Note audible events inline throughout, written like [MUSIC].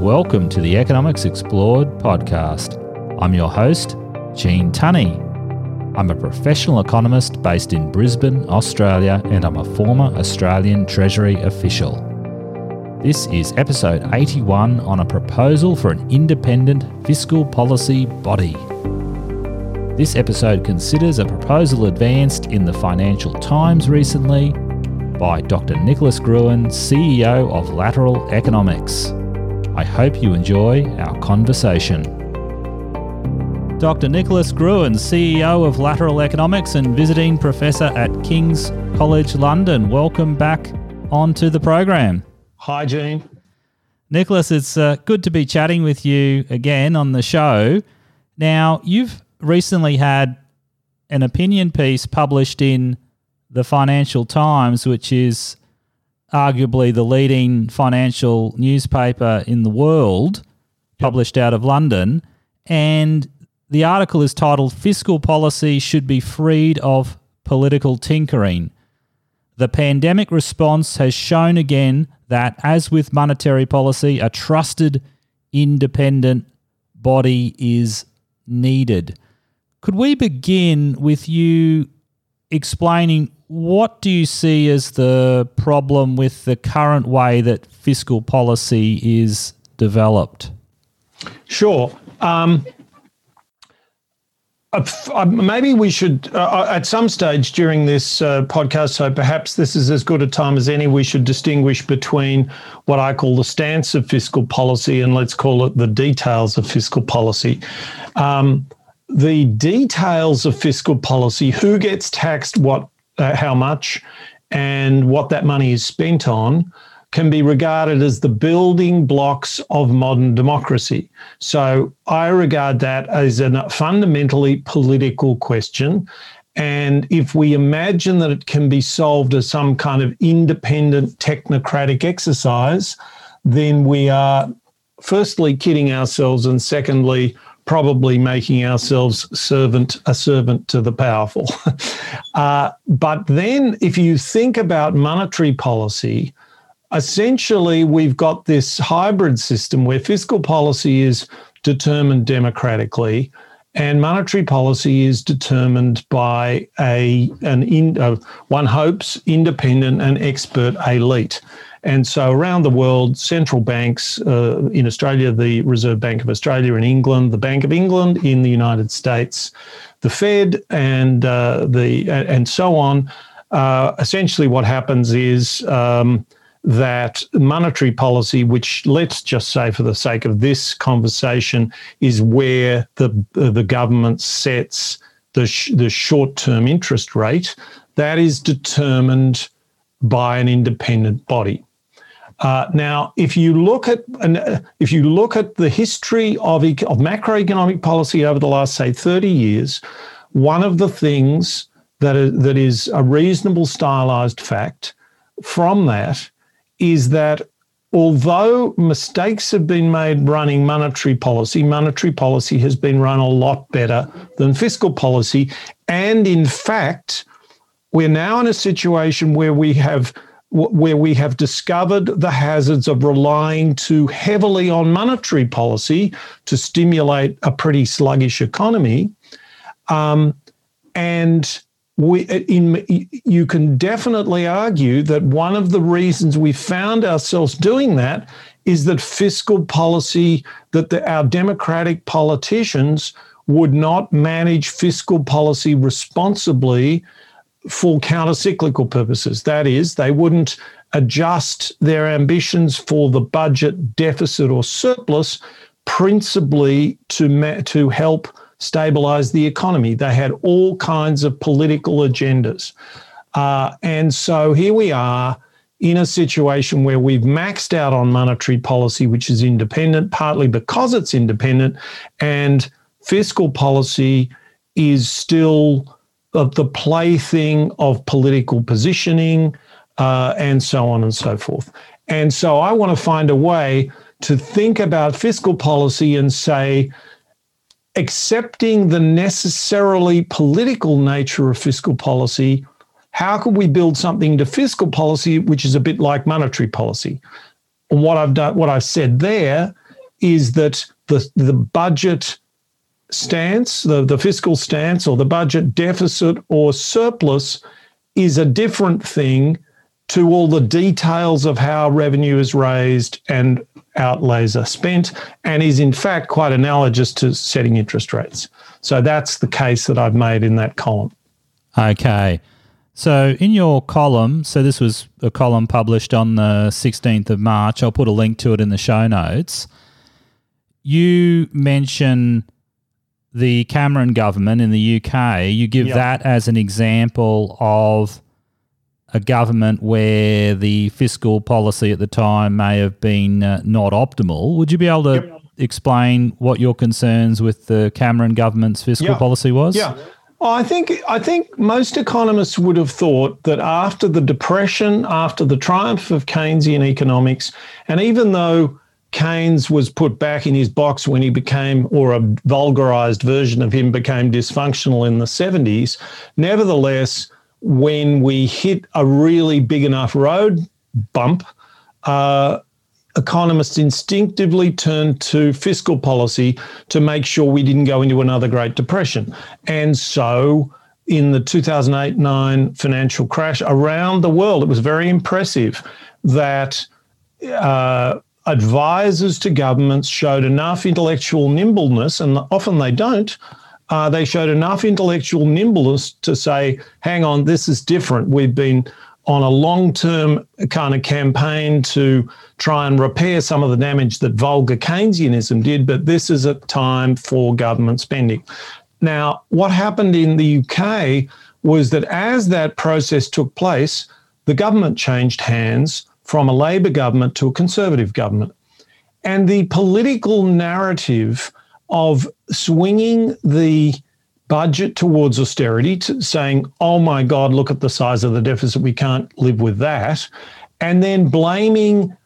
welcome to the Economics Explored podcast. I'm your host, Gene Tunny. I'm a professional economist based in Brisbane, Australia, and I'm a former Australian Treasury official. This is episode 81 on a proposal for an independent fiscal policy body. This episode considers a proposal advanced in the Financial Times recently by Dr. Nicholas Gruen, CEO of Lateral Economics. I hope you enjoy our conversation. Dr. Nicholas Gruen, CEO of Lateral Economics and visiting professor at King's College London. Welcome back onto the program. Hi, Gene. Nicholas, it's uh, good to be chatting with you again on the show. Now, you've recently had an opinion piece published in the Financial Times, which is arguably the leading financial newspaper in the world, published out of London. And the article is titled Fiscal Policy Should Be Freed of Political Tinkering. The pandemic response has shown again that, as with monetary policy, a trusted, independent body is needed. Could we begin with you explaining what do you see as the problem with the current way that fiscal policy is developed? Sure. Um, uh, maybe we should, uh, uh, at some stage during this uh, podcast, so perhaps this is as good a time as any, we should distinguish between what I call the stance of fiscal policy and let's call it the details of fiscal policy. Um, the details of fiscal policy, who gets taxed, what uh, how much and what that money is spent on can be regarded as the building blocks of modern democracy. So I regard that as a fundamentally political question. And if we imagine that it can be solved as some kind of independent technocratic exercise, then we are firstly kidding ourselves and secondly probably making ourselves servant a servant to the powerful. [LAUGHS] uh, but then, if you think about monetary policy, essentially we've got this hybrid system where fiscal policy is determined democratically and monetary policy is determined by a an in, uh, one hopes independent and expert elite. And so around the world, central banks uh, in Australia, the Reserve Bank of Australia in England, the Bank of England in the United States, the Fed, and uh, the and so on. Uh, essentially, what happens is um, that monetary policy, which let's just say for the sake of this conversation, is where the the government sets the sh- the short term interest rate, that is determined by an independent body. Uh, now, if you look at uh, if you look at the history of, of macroeconomic policy over the last say 30 years, one of the things that is, that is a reasonable stylized fact from that is that although mistakes have been made running monetary policy, monetary policy has been run a lot better than fiscal policy, and in fact, we're now in a situation where we have where we have discovered the hazards of relying too heavily on monetary policy to stimulate a pretty sluggish economy. Um, and we, in, you can definitely argue that one of the reasons we found ourselves doing that is that fiscal policy, that the, our democratic politicians would not manage fiscal policy responsibly for counter-cyclical purposes. That is, they wouldn't adjust their ambitions for the budget deficit or surplus principally to, ma- to help stabilize the economy. They had all kinds of political agendas. Uh, and so here we are in a situation where we've maxed out on monetary policy, which is independent, partly because it's independent, and fiscal policy is still of the plaything of political positioning uh, and so on and so forth. And so I want to find a way to think about fiscal policy and say, accepting the necessarily political nature of fiscal policy, how can we build something to fiscal policy which is a bit like monetary policy? And what I've done, what I've said there is that the, the budget stance, the, the fiscal stance or the budget deficit or surplus is a different thing to all the details of how revenue is raised and outlays are spent, and is in fact quite analogous to setting interest rates. So that's the case that I've made in that column. Okay. So in your column, so this was a column published on the 16th of March. I'll put a link to it in the show notes. You mention the Cameron government in the UK. You give yep. that as an example of a government where the fiscal policy at the time may have been uh, not optimal. Would you be able to yep. explain what your concerns with the Cameron government's fiscal policy was? Yeah. Well, I think I think most economists would have thought that after the depression, after the triumph of Keynesian economics, and even though Keynes was put back in his box when he became, or a vulgarized version of him became dysfunctional in the 70s, nevertheless, when we hit a really big enough road bump, uh, economists instinctively turned to fiscal policy to make sure we didn't go into another Great Depression. And so in the 2008 9 financial crash around the world, it was very impressive that. Uh, advisors to governments showed enough intellectual nimbleness, and often they don't, uh, they showed enough intellectual nimbleness to say, hang on, this is different. We've been on a long term kind of campaign to try and repair some of the damage that vulgar Keynesianism did, but this is a time for government spending. Now, what happened in the UK was that as that process took place, the government changed hands from a Labor government to a Conservative government. And the political narrative of swinging the budget towards austerity, to saying, oh my God, look at the size of the deficit, we can't live with that, and then blaming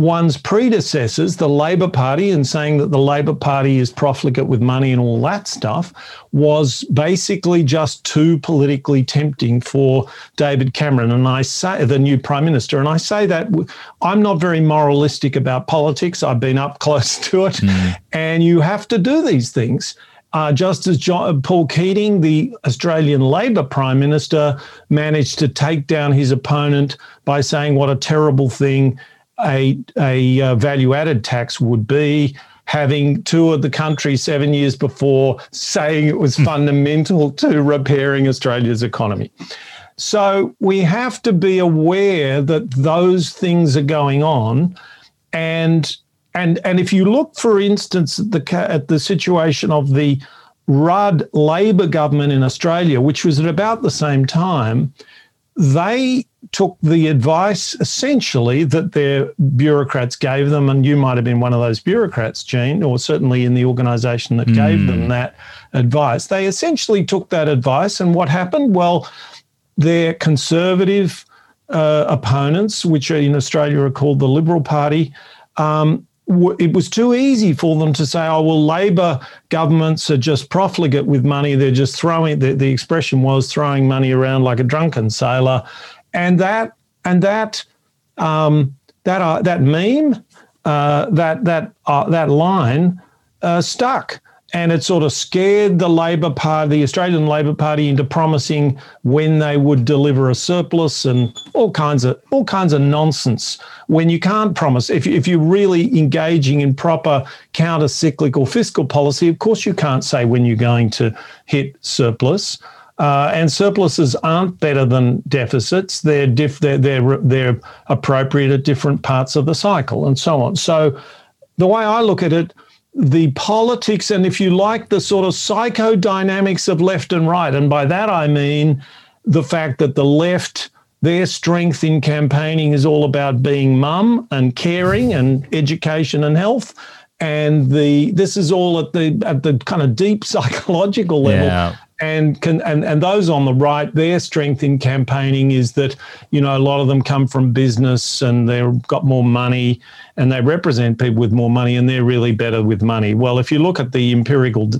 one's predecessors, the Labor Party, and saying that the Labor Party is profligate with money and all that stuff, was basically just too politically tempting for David Cameron. And I say, the new Prime Minister, and I say that I'm not very moralistic about politics. I've been up [LAUGHS] close to it. Mm. And you have to do these things. Uh, just as John, Paul Keating, the Australian Labor Prime Minister, managed to take down his opponent by saying what a terrible thing a, a uh, value added tax would be, having toured the country seven years before, saying it was hmm. fundamental to repairing Australia's economy. So we have to be aware that those things are going on, and and and if you look, for instance, at the at the situation of the Rudd Labor government in Australia, which was at about the same time, they took the advice essentially that their bureaucrats gave them, and you might have been one of those bureaucrats, Gene, or certainly in the organisation that mm. gave them hmm. that advice. They essentially took that advice, and what happened? Well, their conservative uh, opponents, which in Australia are called the Liberal Party, um, it was too easy for them to say, oh, well, Labor governments are just profligate with money. They're just throwing, the, the expression was throwing money around like a drunken sailor and that and that um, that uh, that meme, uh, that that uh, that line uh, stuck, and it sort of scared the Labor Party, the Australian Labor Party, into promising when they would deliver a surplus and all kinds of all kinds of nonsense. When you can't promise, if if you're really engaging in proper counter-cyclical fiscal policy, of course you can't say when you're going to hit surplus. Uh, and surpluses aren't better than deficits. They're, diff- they're, they're, they're appropriate at different parts of the cycle and so on. So, the way I look at it, the politics and, if you like, the sort of psychodynamics of left and right, and by that I mean the fact that the left, their strength in campaigning is all about being mum and caring and education and health and the this is all at the at the kind of deep [LAUGHS] psychological level yeah and can and, and those on the right their strength in campaigning is that you know a lot of them come from business and they've got more money and they represent people with more money and they're really better with money well if you look at the empirical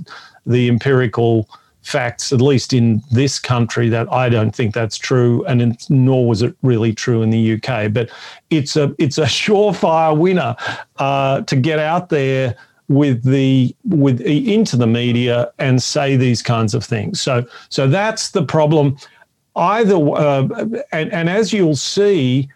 the empirical facts, at least in this country, that I don't think that's true, and nor was it really true in the UK. But it's a it's a [LAUGHS] surefire winner uh, to get out there with the with into the media and say these kinds of things. So so that's the problem. Either uh, and and as you'll see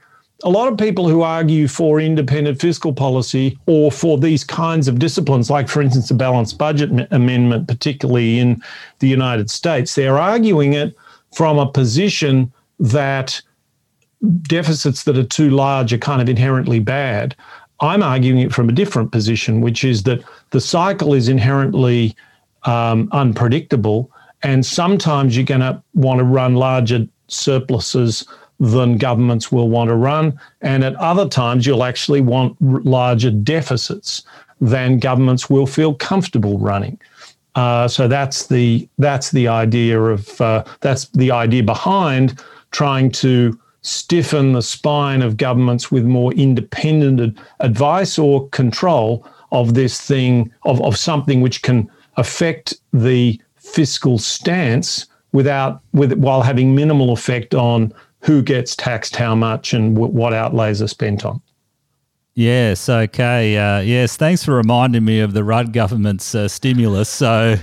a lot of people who argue for independent fiscal policy or for these kinds of disciplines, like, for instance, the balanced budget amendment, particularly in the United States, they're arguing it from a position that deficits that are too large are kind of inherently bad. I'm arguing it from a different position, which is that the cycle is inherently um, unpredictable. And sometimes you're going to want to run larger surpluses than governments will want to run. And at other times, you'll actually want r- larger deficits than governments will feel comfortable running. Uh, so that's the that's the idea of uh, that's the idea behind trying to stiffen the spine of governments with more independent advice or control of this thing of, of something which can affect the fiscal stance without with while having minimal effect on who gets taxed how much and w- what outlays are spent on. Yes, okay. Uh, yes, thanks for reminding me of the Rudd government's uh, stimulus. So,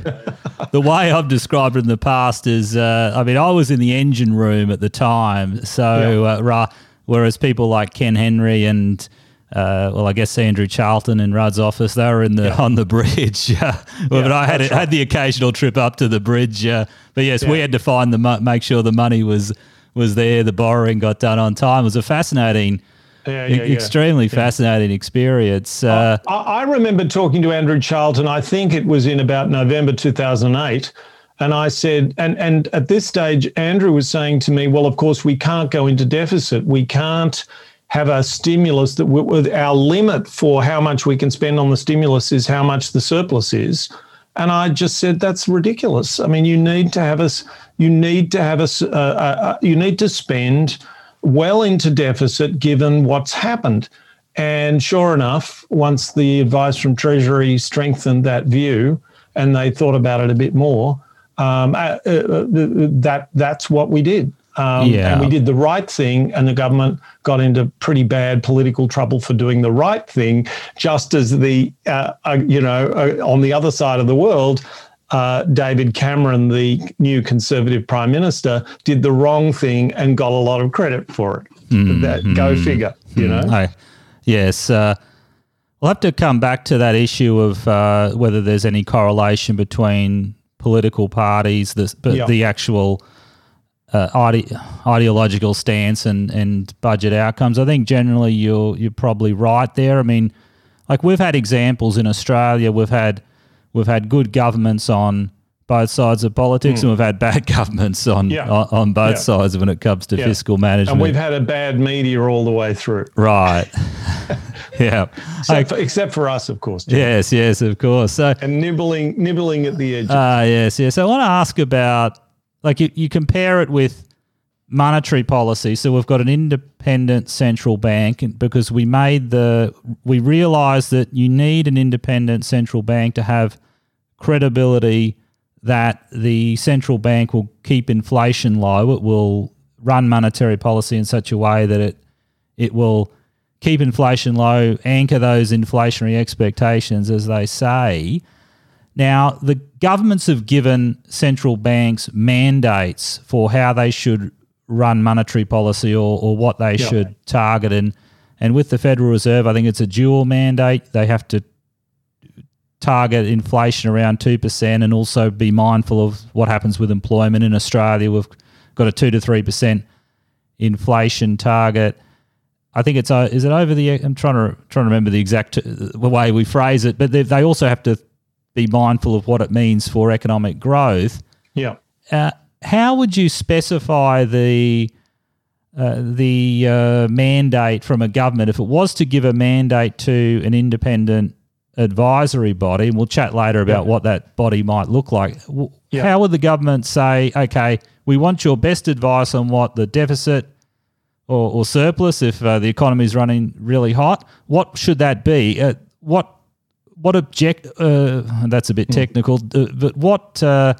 the way I've described it in the past is uh, I mean, I was in the engine room at the time. So, yeah. Uh, whereas people like Ken Henry and uh, well, I guess Andrew Charlton in Rudd's office, they were in the yeah. on the bridge. [LAUGHS] well, yeah, but I had right. had the occasional trip up to the bridge. but yes, we had to find the make sure the money was was there. The borrowing got done on time. It was a fascinating, yeah, yeah, e- extremely fascinating experience. Uh, I, I remember talking to Andrew Charlton. I think it was in about November 2008. And I said, and, and at this stage, Andrew was saying to me, well, of course, we can't go into deficit. We can't have a stimulus that with our limit for how much we can spend on the stimulus is how much the surplus is. And I just said, that's ridiculous. I mean, you need to have us, you need to have us, uh, uh, uh, you need to spend well into deficit given what's happened. And sure enough, once the advice from Treasury strengthened that view and they thought about it a bit more, um, uh, uh, uh that that's what we did. Um, yeah. And we did the right thing, and the government got into pretty bad political trouble for doing the right thing, just as the, uh, uh, you know, uh, on the other side of the world, uh, David Cameron, the new Conservative Prime Minister, did the wrong thing and got a lot of credit for it. Mm-hmm. That, go figure, you know? I, yes. Uh, we'll have to come back to that issue of uh, whether there's any correlation between political parties, the, but the actual uh, ide- ideological stance and, and budget outcomes. I think generally you're you're probably right there. I mean, like we've had examples in Australia. We've had we've had good governments on both sides of politics, mm. and we've had bad [LAUGHS] governments on yeah. on, on, both yeah. sides when it comes to yeah. fiscal management. And we've had a bad media all the way through. Right. [LAUGHS] yeah. Except, for, except, for, us, of course. Jim. Yes, yes, of course. So and nibbling nibbling at the edge. Ah, uh, yes, yes. So I want to ask about like you, you compare it with monetary policy. So we've got an independent central bank because we made the we realized that you need an independent central bank to have credibility that the central bank will keep inflation low. It will run monetary policy in such a way that it it will keep inflation low, anchor those inflationary expectations as they say. Now, the governments have given central banks mandates for how they should run monetary policy or, or what they should target. And, and with the Federal Reserve, I think it's a dual mandate. They have to target inflation around 2% and also be mindful of what happens with employment. In Australia, we've got a 2 to 3% inflation target. I think it's uh, is it over the I'm trying to trying to remember the exact the way we phrase it, but they, they also have to be mindful of what it means for economic growth. Yeah. Uh, how would you specify the uh, the uh, mandate from a government if it was to give a mandate to an independent advisory body? And we'll chat later about yeah. what that body might look like. Yeah. How would the government say, okay, we want your best advice on what the deficit or, or surplus, if uh, the economy is running really hot, what should that be? Uh, what what object? Uh, that's a bit hmm. technical, uh, but what uh,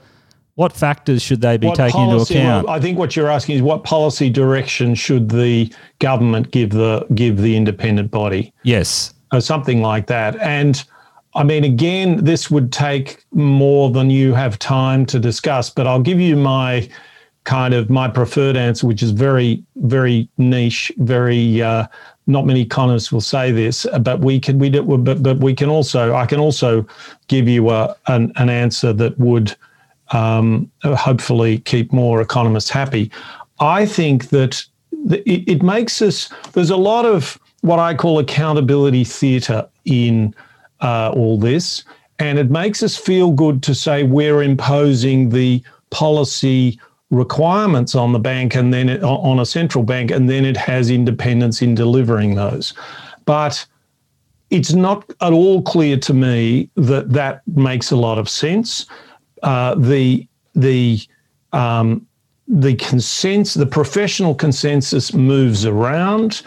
what factors should they be What taking policy- into account? I think what you're asking is what policy direction should the government give the give the independent body? yes. or something like that. And I mean, again, this would take more than you have time to discuss, but I'll give you my kind of my preferred answer, which is very, very niche, very. Uh, not many economists will say this, but we can we do, but but we can also I can also give you a an, an answer that would um, hopefully keep more economists happy. I think that it, it makes us, there's a lot of what I call accountability theatre in uh, all this. And it makes us feel good to say we're imposing the policy requirements on the bank and then it, on a central bank, and then it has independence in delivering those. But it's not at all clear to me that that makes a lot of sense. Uh, the the um, the consensus, the professional consensus moves around.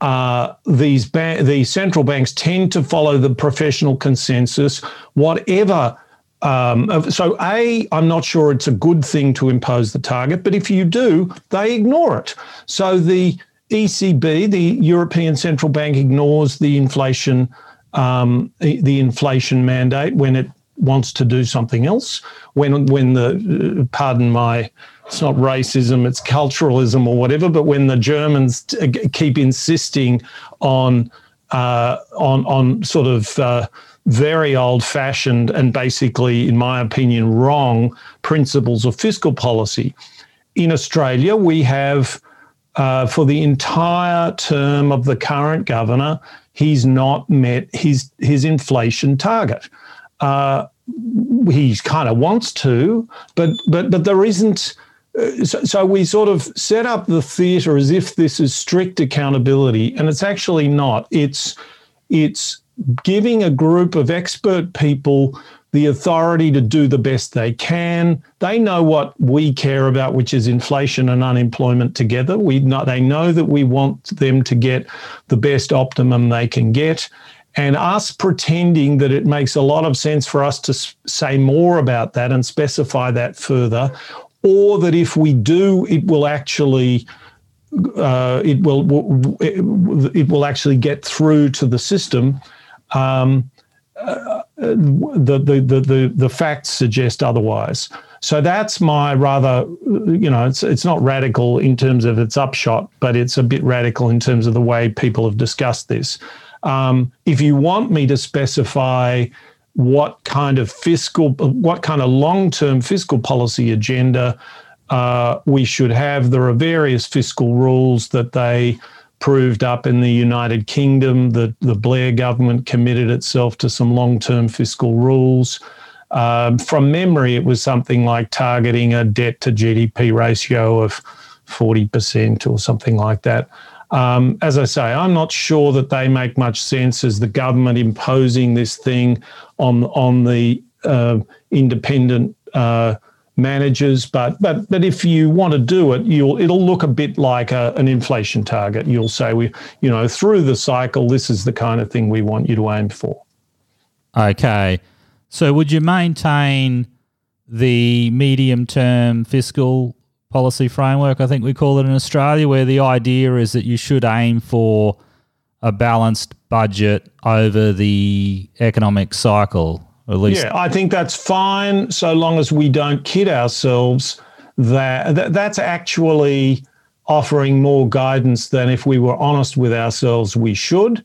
Uh, these ba- the central banks tend to follow the professional consensus, whatever. Um, so, a, I'm not sure it's a good thing to impose the target, but if you do, they ignore it. So the ECB, the European Central Bank, ignores the inflation um, the inflation mandate when it wants to do something else. When when the uh, pardon my it's not racism, it's culturalism or whatever. But when the Germans t- keep insisting on uh, on on sort of uh, very old-fashioned and basically, in my opinion, wrong principles of fiscal policy, in Australia we have. Uh, for the entire term of the current governor, he's not met his his inflation target. Uh, he kind of wants to, but but but there isn't. uh, So, so we sort of set up the theatre as if this is strict accountability, and it's actually not. It's it's giving a group of expert people the authority to do the best they can. They know what we care about, which is inflation and unemployment together. We know, they know that we want them to get the best optimum they can get. And us pretending that it makes a lot of sense for us to say more about that and specify that further, or that if we do, it will actually uh, it will it will actually get through to the system. Um, uh, the, the the the the facts suggest otherwise. So that's my rather, you know, it's it's not radical in terms of its upshot, but it's a bit radical in terms of the way people have discussed this. Um, if you want me to specify what kind of fiscal, what kind of long-term fiscal policy agenda uh, we should have, there are various fiscal rules that they proved up in the United Kingdom. The, the Blair government committed itself to some long term fiscal rules. Um, from memory, it was something like targeting a debt to GDP ratio of 40% or something like that. Um, as I say, I'm not sure that they make much sense as the government imposing this thing on on the uh, independent uh, managers. But but but if you want to do it, you'll it'll look a bit like a, an inflation target. You'll say we you know through the cycle, this is the kind of thing we want you to aim for. Okay. So would you maintain the medium term fiscal policy framework, I think we call it in Australia, where the idea is that you should aim for a balanced budget over the economic cycle, at least. Yeah, I think that's fine so long as we don't kid ourselves that, that that's actually offering more guidance than if we were honest with ourselves we should.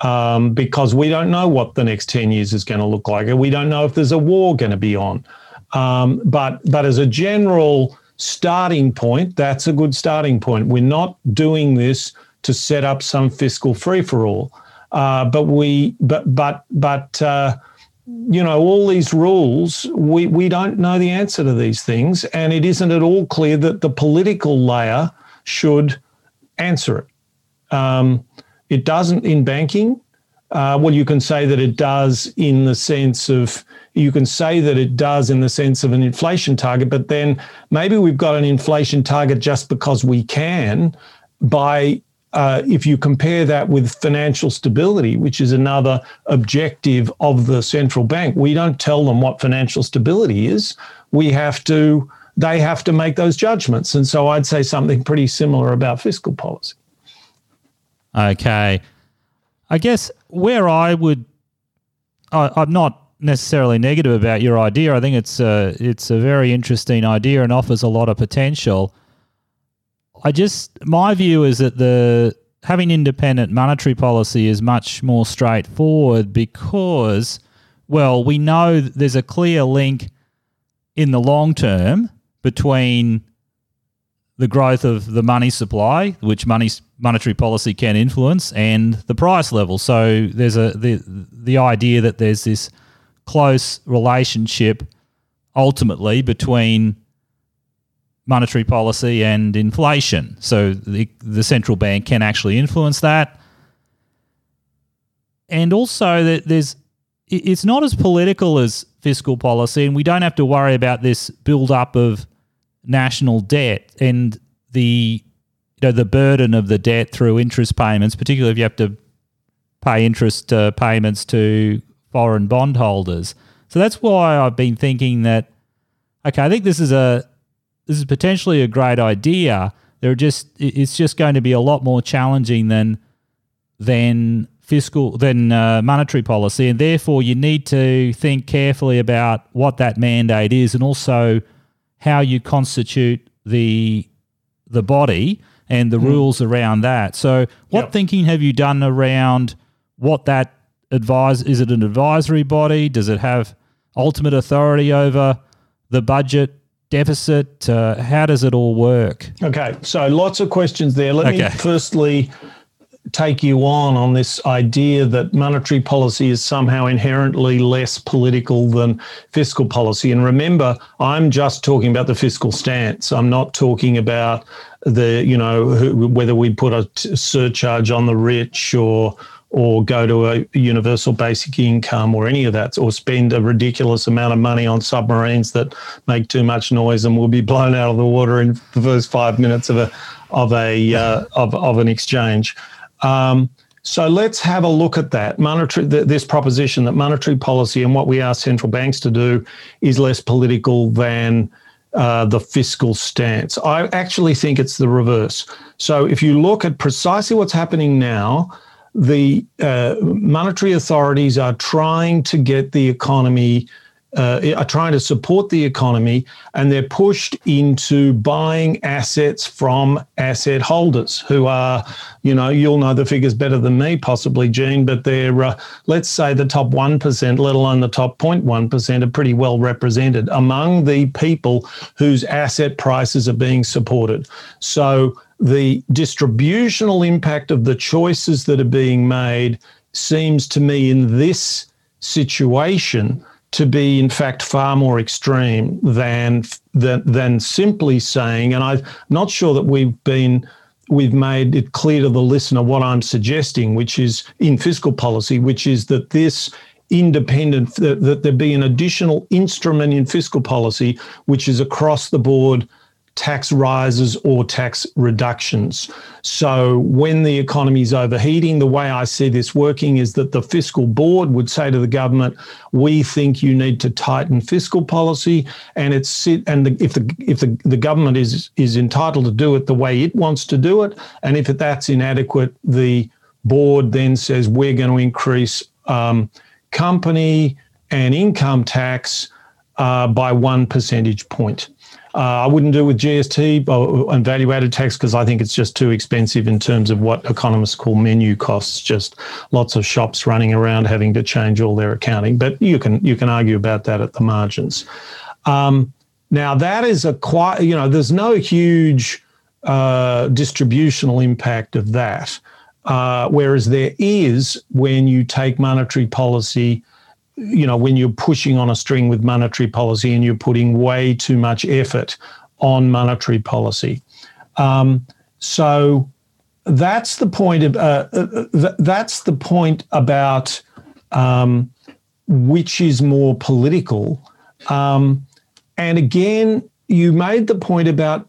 Um, because we don't know what the next 10 years is going to look like. And we don't know if there's a war going to be on. Um, but, but as a general starting point, that's a good starting point. We're not doing this to set up some fiscal free for all. Uh, but we, but, but, but, uh, you know, all these rules, we, we don't know the answer to these things. And it isn't at all clear that the political layer should answer it. Um, it doesn't in banking. Uh, well, you can say that it does in the sense of, you can say that it does in the sense of an inflation target, but then maybe we've got an inflation target just because we can by uh, if you compare that with financial stability, which is another objective of the central bank, we don't tell them what financial stability is. We have to, they have to make those judgments. And so I'd say something pretty similar about fiscal policy. Okay. I guess where I would, I, I'm not necessarily negative about your idea. I think it's a, it's a very interesting idea and offers a lot of potential. I just my view is that the having independent monetary policy is much more straightforward because well, we know there's a clear link in the long term between the growth of the money supply, which money monetary policy can influence, and the price level. So there's a the the idea that there's this close relationship ultimately between monetary policy and inflation. So the, the central bank can actually influence that. And also that there's it's not as political as fiscal policy and we don't have to worry about this build up of national debt and the you know the burden of the debt through interest payments, particularly if you have to pay interest uh, payments to foreign bondholders. So that's why I've been thinking that okay, I think this is a this is potentially a great idea. There are just it's just going to be a lot more challenging than than fiscal than uh, monetary policy, and therefore you need to think carefully about what that mandate is, and also how you constitute the the body and the mm. rules around that. So, what yep. thinking have you done around what that advise? Is it an advisory body? Does it have ultimate authority over the budget? deficit? Uh, how does it all work? Okay, so lots of questions there. Let okay. me firstly take you on on this idea that monetary policy is somehow inherently less political than fiscal policy. And remember, I'm just talking about the fiscal stance. I'm not talking about the, you know, who, whether we put a t- surcharge on the rich or or go to a universal basic income or any of that, or spend a ridiculous amount of money on submarines that make too much noise and will be blown out of the water in the first five minutes of a of a uh, of, of an exchange. Um, so let's have a look at that monetary th- this proposition that monetary policy and what we ask central banks to do is less political than uh, the fiscal stance. I actually think it's the reverse. So if you look at precisely what's happening now the uh, monetary authorities are trying to get the economy, uh, are trying to support the economy, and they're pushed into buying assets from asset holders who are, you know, you'll know the figures better than me, possibly, Gene, but they're, uh, let's say, the top 1%, let alone the top 0.1%, are pretty well represented among the people whose asset prices are being supported. So, the distributional impact of the choices that are being made seems to me in this situation to be in fact far more extreme than than, than simply saying and I'm not sure that we've been we've made it clear to the listener what I'm suggesting which is in fiscal policy which is that this independent that, that there be an additional instrument in fiscal policy which is across the board tax rises or tax reductions. So, when the economy is overheating, the way I see this working is that the fiscal board would say to the government, "We think you need to tighten fiscal policy," and it's and the, if the if the, the government is is entitled to do it the way it wants to do it, and if that's inadequate, the board then says we're going to increase um, company and income tax uh, by one percentage point. Uh, I wouldn't do it with GST and value added tax because I think it's just too expensive in terms of what economists call menu costs. Just lots of shops running around having to change all their accounting. But you can you can argue about that at the margins. Um, now that is a quite you know there's no huge uh, distributional impact of that, uh, whereas there is when you take monetary policy you know, when you're pushing on a string with monetary policy and you're putting way too much effort on monetary policy. Um, so that's the point of uh, uh th- that's the point about um, which is more political. Um, and again, you made the point about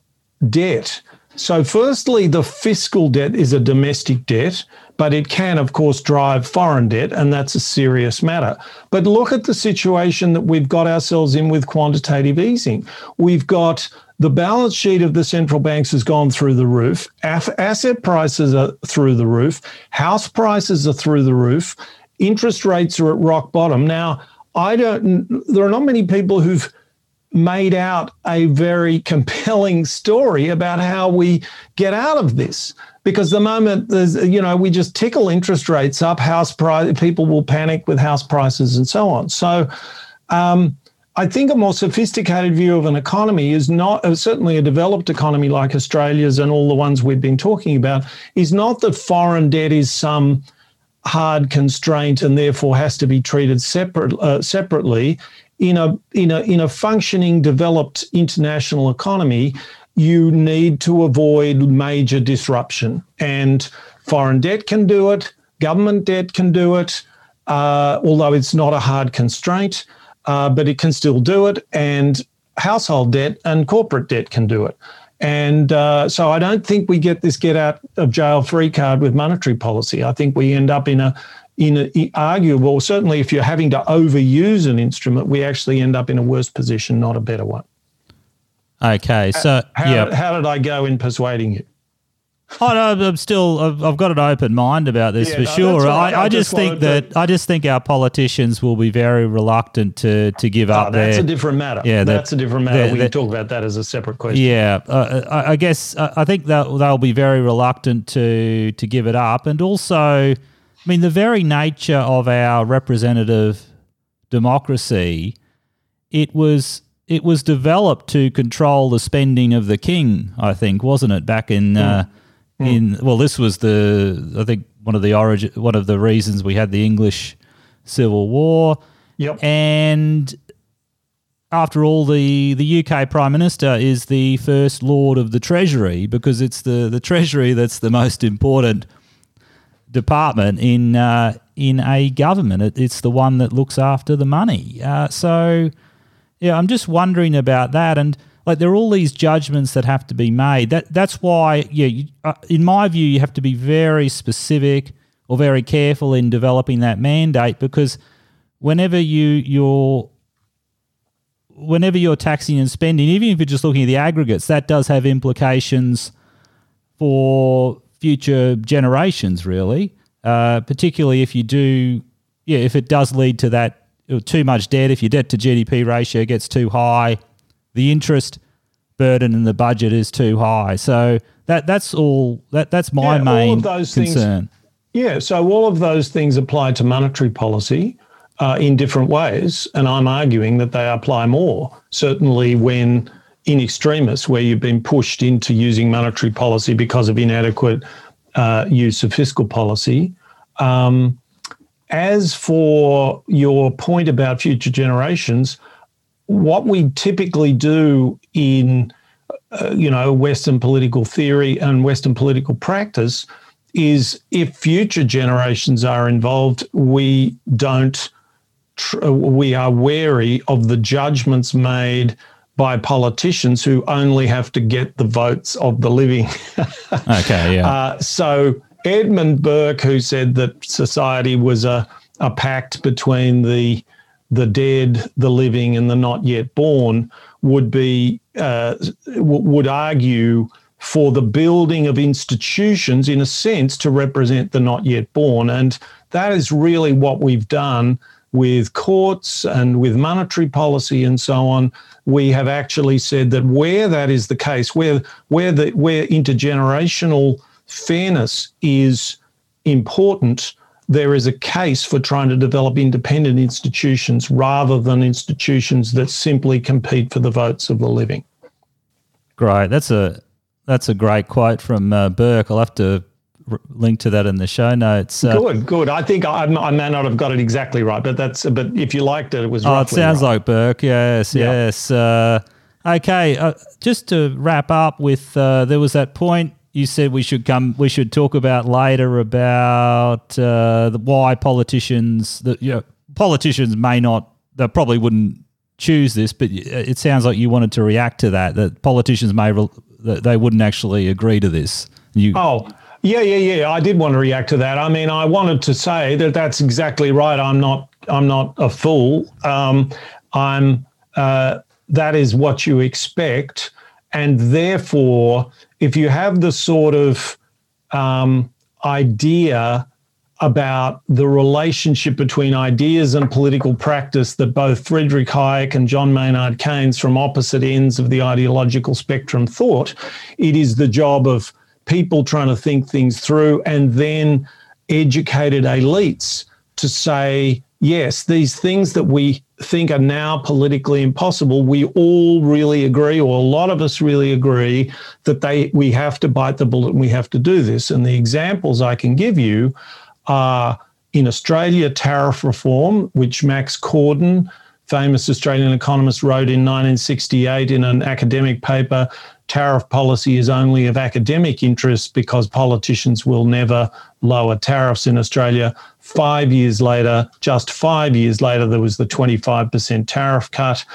debt. So, firstly, the fiscal debt is a domestic debt, but it can, of course, drive foreign debt, and that's a serious matter. But look at the situation that we've got ourselves in with quantitative easing. We've got the balance sheet of the central banks has gone through the roof, asset prices are through the roof, house prices are through the roof, interest rates are at rock bottom. Now, I don't, there are not many people who've made out a very compelling story about how we get out of this. Because the moment there's, you know, we just tickle interest rates up, house price, people will panic with house prices and so on. So, um, I think a more sophisticated view of an economy is not uh, certainly a developed economy like Australia's and all the ones we've been talking about is not that foreign debt is some hard constraint and therefore has to be treated separate, uh, separately in a in a in a functioning developed international economy you need to avoid major disruption and foreign debt can do it government debt can do it uh, although it's not a hard constraint uh, but it can still do it and household debt and corporate debt can do it and uh, so I don't think we get this get out of jail free card with monetary policy. I think we end up in a in a, arguable, certainly if you're having to overuse an instrument, we actually end up in a worse position, not a better one. Okay, so how, yeah. how did I go in persuading you? Oh no, I'm still. I've, I've got an open mind about this yeah, for no, sure. Right. I, I, I, just think that to... I just think our politicians will be very reluctant to to give oh, up. That's their, a different matter. Yeah, that's a different matter. We can talk about that as a separate question. Yeah, uh, I, I, guess uh, I think that they'll be very reluctant to to give it up, and also, I mean, the very nature of our representative democracy, it was it was developed to control the spending of the king. I think wasn't it back in. Mm. Uh, Mm. In well, this was the I think one of the origin one of the reasons we had the English Civil War. Yep. And after all, the, the UK Prime Minister is the first Lord of the Treasury because it's the, the Treasury that's the most important department in uh, in a government. It, it's the one that looks after the money. Uh, so, yeah, I'm just wondering about that. And like there are all these judgments that have to be made. That that's why, yeah, you, uh, in my view, you have to be very specific or very careful in developing that mandate because whenever you you're whenever you're taxing and spending, even if you're just looking at the aggregates, that does have implications for future generations, really. Uh, particularly if you do, yeah, if it does lead to that uh, too much debt, if your debt to GDP ratio gets too high, the interest burden in the budget is too high. So that that's all that that's my yeah, main concern. Things, yeah, so all of those things apply to monetary policy uh, in different ways, and I'm arguing that they apply more. Certainly, when in extremis, where you've been pushed into using monetary policy because of inadequate uh, use of fiscal policy. Um, as for your point about future generations, what we typically do in uh, you know western political theory and western political practice is if future generations are involved we don't tr- we are wary of the judgments made by politicians who only have to get the votes of the living. [LAUGHS] Okay yeah. Uh, so edmund burke who said that society was a, a pact between the the dead, the living, and the not yet born would be uh, w- would argue for the building of institutions, in a sense, to represent the not yet born, and that is really what we've done with courts and with monetary policy and so on. We have actually said that where that is the case, where where the where intergenerational fairness is important there is a case for trying to develop independent institutions rather than institutions that simply compete for the votes of the living. Great. That's a that's a great quote from uh, Burke. I'll have to r- link to that in the show notes. Uh, good, good. I think I, I, may not have got it exactly right, but that's but if you liked it, it was. Oh, it sounds right. like Burke. Yes, yep. yes. Uh, okay, uh, just to wrap up with, uh, there was that point you said we should come. We should talk about later about uh, the, why politicians. That you know, politicians may not. They probably wouldn't choose this, but it sounds like you wanted to react to that. That politicians may re- they wouldn't actually agree to this. You- oh, yeah, yeah, yeah. I did want to react to that. I mean, I wanted to say that that's exactly right. I'm not. I'm not a fool. Um, I'm. Uh, that is what you expect, and therefore, if you have the sort of um, idea about the relationship between ideas and political practice that both Friedrich Hayek and John Maynard Keynes, from opposite ends of the ideological spectrum, thought, it is the job of people trying to think things through and then educated elites to say, yes, these things that we think are now politically impossible, we all really agree, or a lot of us really agree, that they we have to bite the bullet and we have to do this. And the examples I can give you are in Australia, tariff reform, which Max Corden, famous Australian economist, wrote in 1968 in an academic paper. Tariff policy is only of academic interest because politicians will never lower tariffs in Australia. Five years later, just five years later, there was the 25% tariff cut.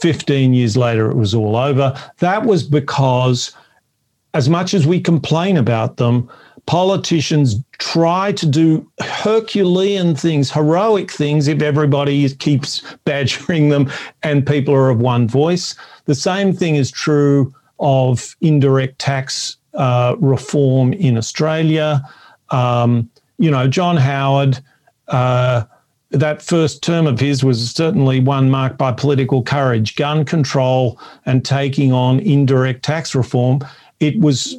15 years later, it was all over. That was because, as much as we complain about them, politicians try to do Herculean things, heroic things, if everybody keeps badgering them and people are of one voice. The same thing is true of indirect tax uh, reform in Australia. Um, you know, John Howard, uh, that first term of his was certainly one marked by political courage, gun control, and taking on indirect tax reform. It was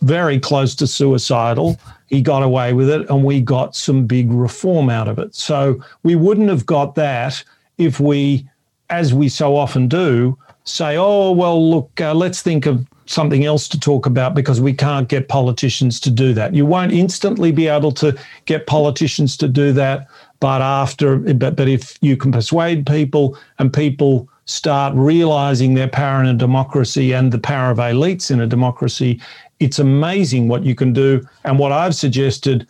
very close to suicidal. He got away with it, and we got some big reform out of it. So we wouldn't have got that if we, as we so often do, say, oh, well, look, uh, let's think of something else to talk about because we can't get politicians to do that. You won't instantly be able to get politicians to do that, but after, but, but if you can persuade people and people start realizing their power in a democracy and the power of elites in a democracy, it's amazing what you can do. And what I've suggested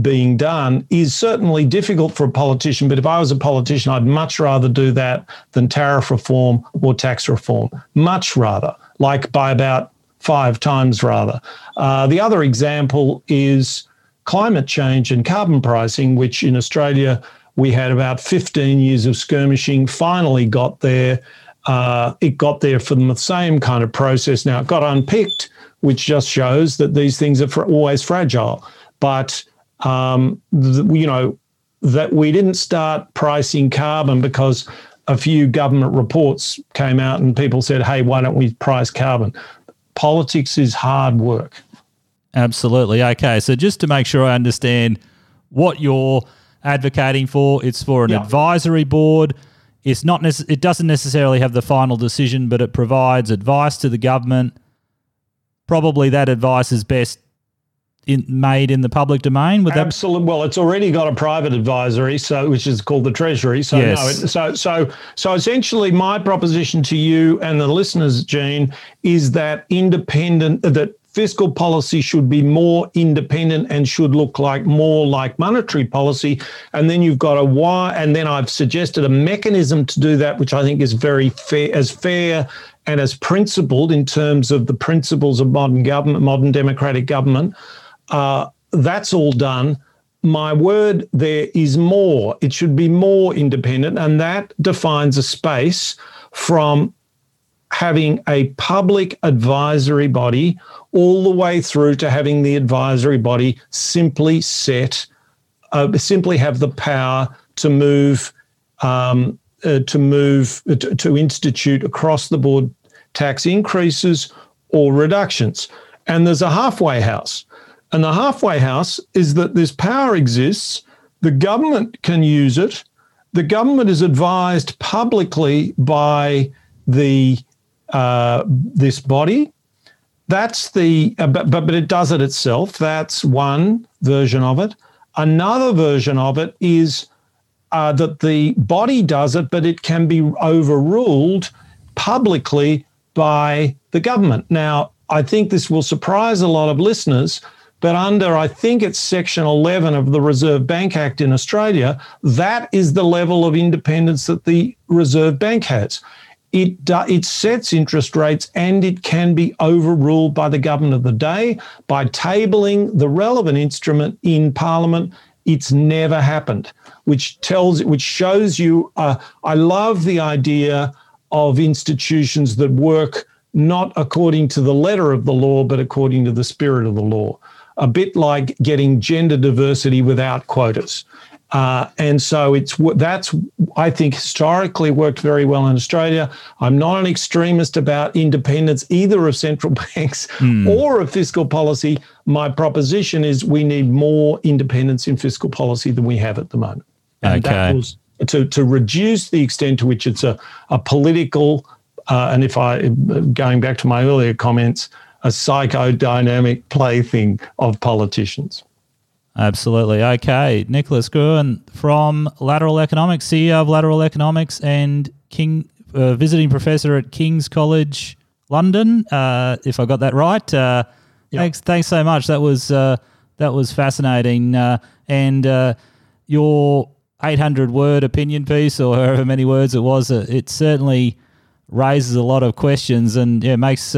being done is certainly difficult for a politician. But if I was a politician, I'd much rather do that than tariff reform or tax reform. Much rather, like by about five times rather. Uh, the other example is climate change and carbon pricing, which in Australia we had about 15 years of skirmishing, finally got there. Uh, it got there from the same kind of process. Now it got unpicked which just shows that these things are always fragile. But um, th- you know that we didn't start pricing carbon because a few government reports came out and people said, "Hey, why don't we price carbon?" Politics is hard work. Absolutely. Okay, so just to make sure I understand what you're advocating for, it's for an yeah. advisory board. It's not. Nece- it doesn't necessarily have the final decision, but it provides advice to the government probably that advice is best in, made in the public domain. Would Absolutely. That... Well, it's already got a private advisory, so which is called the Treasury. So yes. no, it, so so so essentially, my proposition to you and the listeners, Gene, is that independent that fiscal policy should be more independent and should look like more like monetary policy. And then you've got a why, and then I've suggested a mechanism to do that, which I think is very fair, as fair and as principled in terms of the principles of modern government, modern democratic government. Uh, that's all done. My word there is more. It should be more independent, and that defines a space from having a public advisory body all the way through to having the advisory body simply set, uh, simply have the power to move um, uh, to move uh, to, to institute across the board tax increases or reductions. And there's a halfway house. And the halfway house is that this power exists, the government can use it, the government is advised publicly by the uh, this body. That's the uh, but, but it does it itself. That's one version of it. Another version of it is uh, that the body does it, but it can be overruled publicly by the government. Now, I think this will surprise a lot of listeners, but under, I think it's Section 11 of the Reserve Bank Act in Australia, that is the level of independence that the Reserve Bank has. it it sets interest rates and it can be overruled by the government of the day by tabling the relevant instrument in parliament it's never happened which tells which shows you uh, i love the idea of institutions that work not according to the letter of the law but according to the spirit of the law a bit like getting gender diversity without quotas uh, and so it's that's I think historically worked very well in Australia. I'm not an extremist about independence either of central [LAUGHS] banks mm. or of fiscal policy. My proposition is we need more independence in fiscal policy than we have at the moment. And okay. that was to to reduce the extent to which it's a a political uh, and if I going back to my earlier comments, a psychodynamic plaything of politicians. Absolutely. Okay. Nicholas Gruen from Lateral Economics, CEO of Lateral Economics and King uh, visiting professor at King's College London, uh, if I got that right. Uh, yep. Thanks thanks so much. That was uh, that was fascinating. Uh, and uh, your 800 word opinion piece or however many words it was, it certainly raises a lot of questions and yeah, makes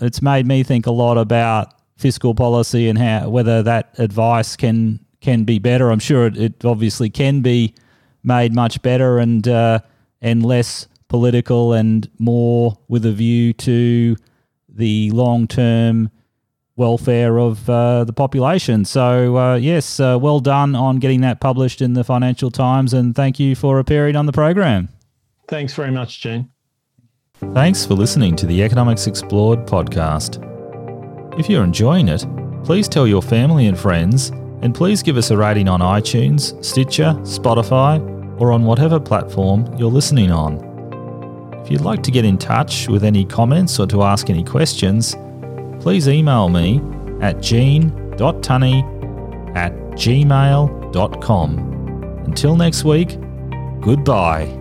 it's made me think a lot about fiscal policy and how whether that advice can can be better. I'm sure it, it obviously can be made much better and uh, and less political and more with a view to the long term welfare of uh, the population. So uh, yes, uh, well done on getting that published in the Financial Times, and thank you for appearing on the program. Thanks very much, Gene. Thanks for listening to the Economics Explored podcast. If you're enjoying it, please tell your family and friends, and please give us a rating on iTunes, Stitcher, Spotify, or on whatever platform you're listening on. If you'd like to get in touch with any comments or to ask any questions, please email me at gene.tunny at gmail.com. Until next week, goodbye.